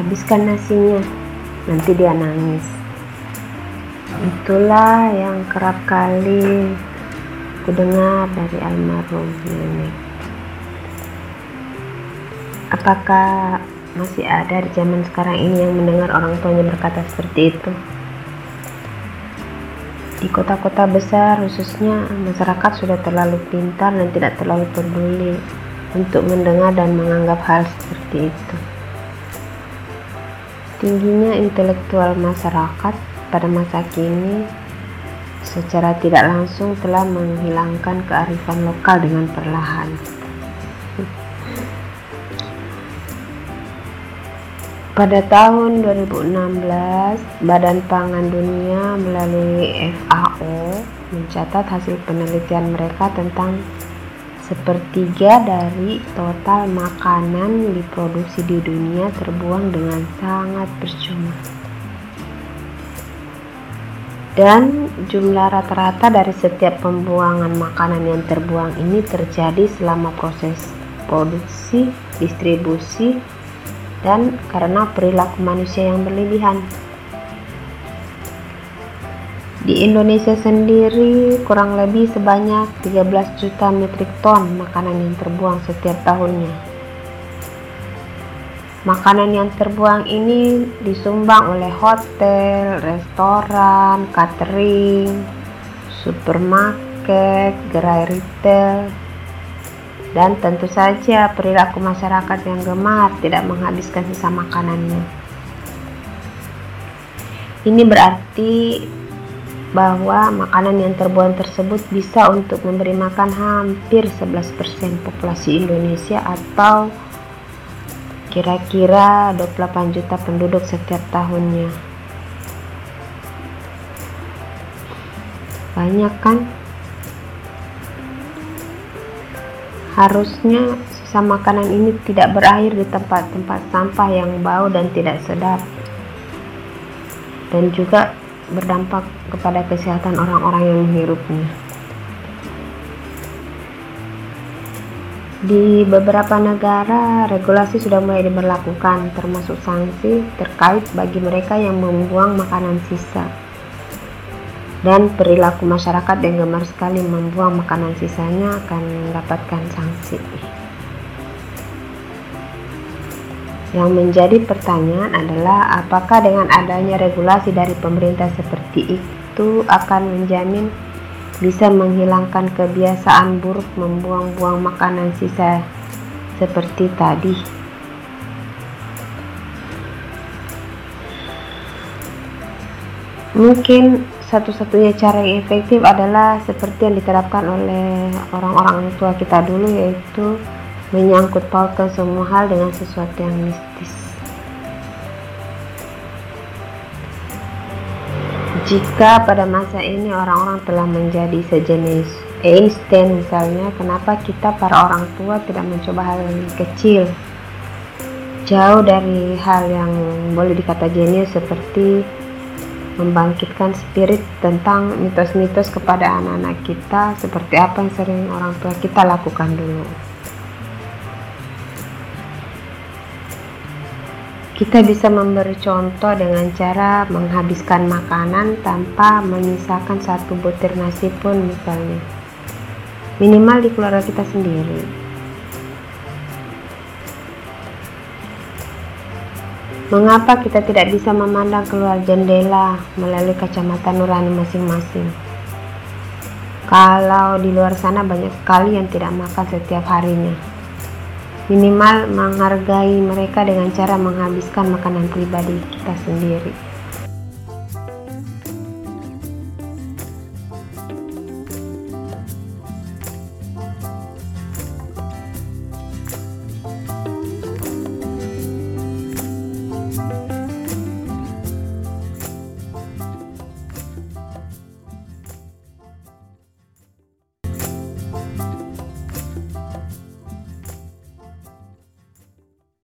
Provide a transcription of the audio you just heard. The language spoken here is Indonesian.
habiskan nasinya. Nanti dia nangis. Itulah yang kerap kali ku dengar dari almarhum nenek. Apakah masih ada di zaman sekarang ini yang mendengar orang tuanya berkata seperti itu? Di kota-kota besar khususnya masyarakat sudah terlalu pintar dan tidak terlalu peduli untuk mendengar dan menganggap hal seperti itu tingginya intelektual masyarakat pada masa kini secara tidak langsung telah menghilangkan kearifan lokal dengan perlahan. Pada tahun 2016, Badan Pangan Dunia melalui FAO mencatat hasil penelitian mereka tentang Sepertiga dari total makanan diproduksi di dunia terbuang dengan sangat percuma. Dan jumlah rata-rata dari setiap pembuangan makanan yang terbuang ini terjadi selama proses produksi, distribusi, dan karena perilaku manusia yang berlebihan. Di Indonesia sendiri kurang lebih sebanyak 13 juta metrik ton makanan yang terbuang setiap tahunnya. Makanan yang terbuang ini disumbang oleh hotel, restoran, catering, supermarket, gerai retail, dan tentu saja perilaku masyarakat yang gemar tidak menghabiskan sisa makanannya. Ini berarti bahwa makanan yang terbuang tersebut bisa untuk memberi makan hampir 11% populasi Indonesia atau kira-kira 28 juta penduduk setiap tahunnya. Banyak kan? Harusnya sisa makanan ini tidak berakhir di tempat-tempat sampah yang bau dan tidak sedap. Dan juga berdampak kepada kesehatan orang-orang yang menghirupnya. Di beberapa negara, regulasi sudah mulai diberlakukan, termasuk sanksi terkait bagi mereka yang membuang makanan sisa. Dan perilaku masyarakat yang gemar sekali membuang makanan sisanya akan mendapatkan sanksi. Yang menjadi pertanyaan adalah apakah dengan adanya regulasi dari pemerintah seperti itu akan menjamin bisa menghilangkan kebiasaan buruk membuang-buang makanan sisa seperti tadi. Mungkin satu-satunya cara yang efektif adalah seperti yang diterapkan oleh orang-orang tua kita dulu yaitu menyangkut pautkan semua hal dengan sesuatu yang mistis. Jika pada masa ini orang-orang telah menjadi sejenis Einstein misalnya, kenapa kita para orang tua tidak mencoba hal yang kecil? Jauh dari hal yang boleh dikata jenius seperti membangkitkan spirit tentang mitos-mitos kepada anak-anak kita seperti apa yang sering orang tua kita lakukan dulu. Kita bisa memberi contoh dengan cara menghabiskan makanan tanpa menyisakan satu butir nasi pun misalnya. Minimal di keluarga kita sendiri. Mengapa kita tidak bisa memandang keluar jendela melalui kacamata nurani masing-masing? Kalau di luar sana banyak sekali yang tidak makan setiap harinya minimal menghargai mereka dengan cara menghabiskan makanan pribadi kita sendiri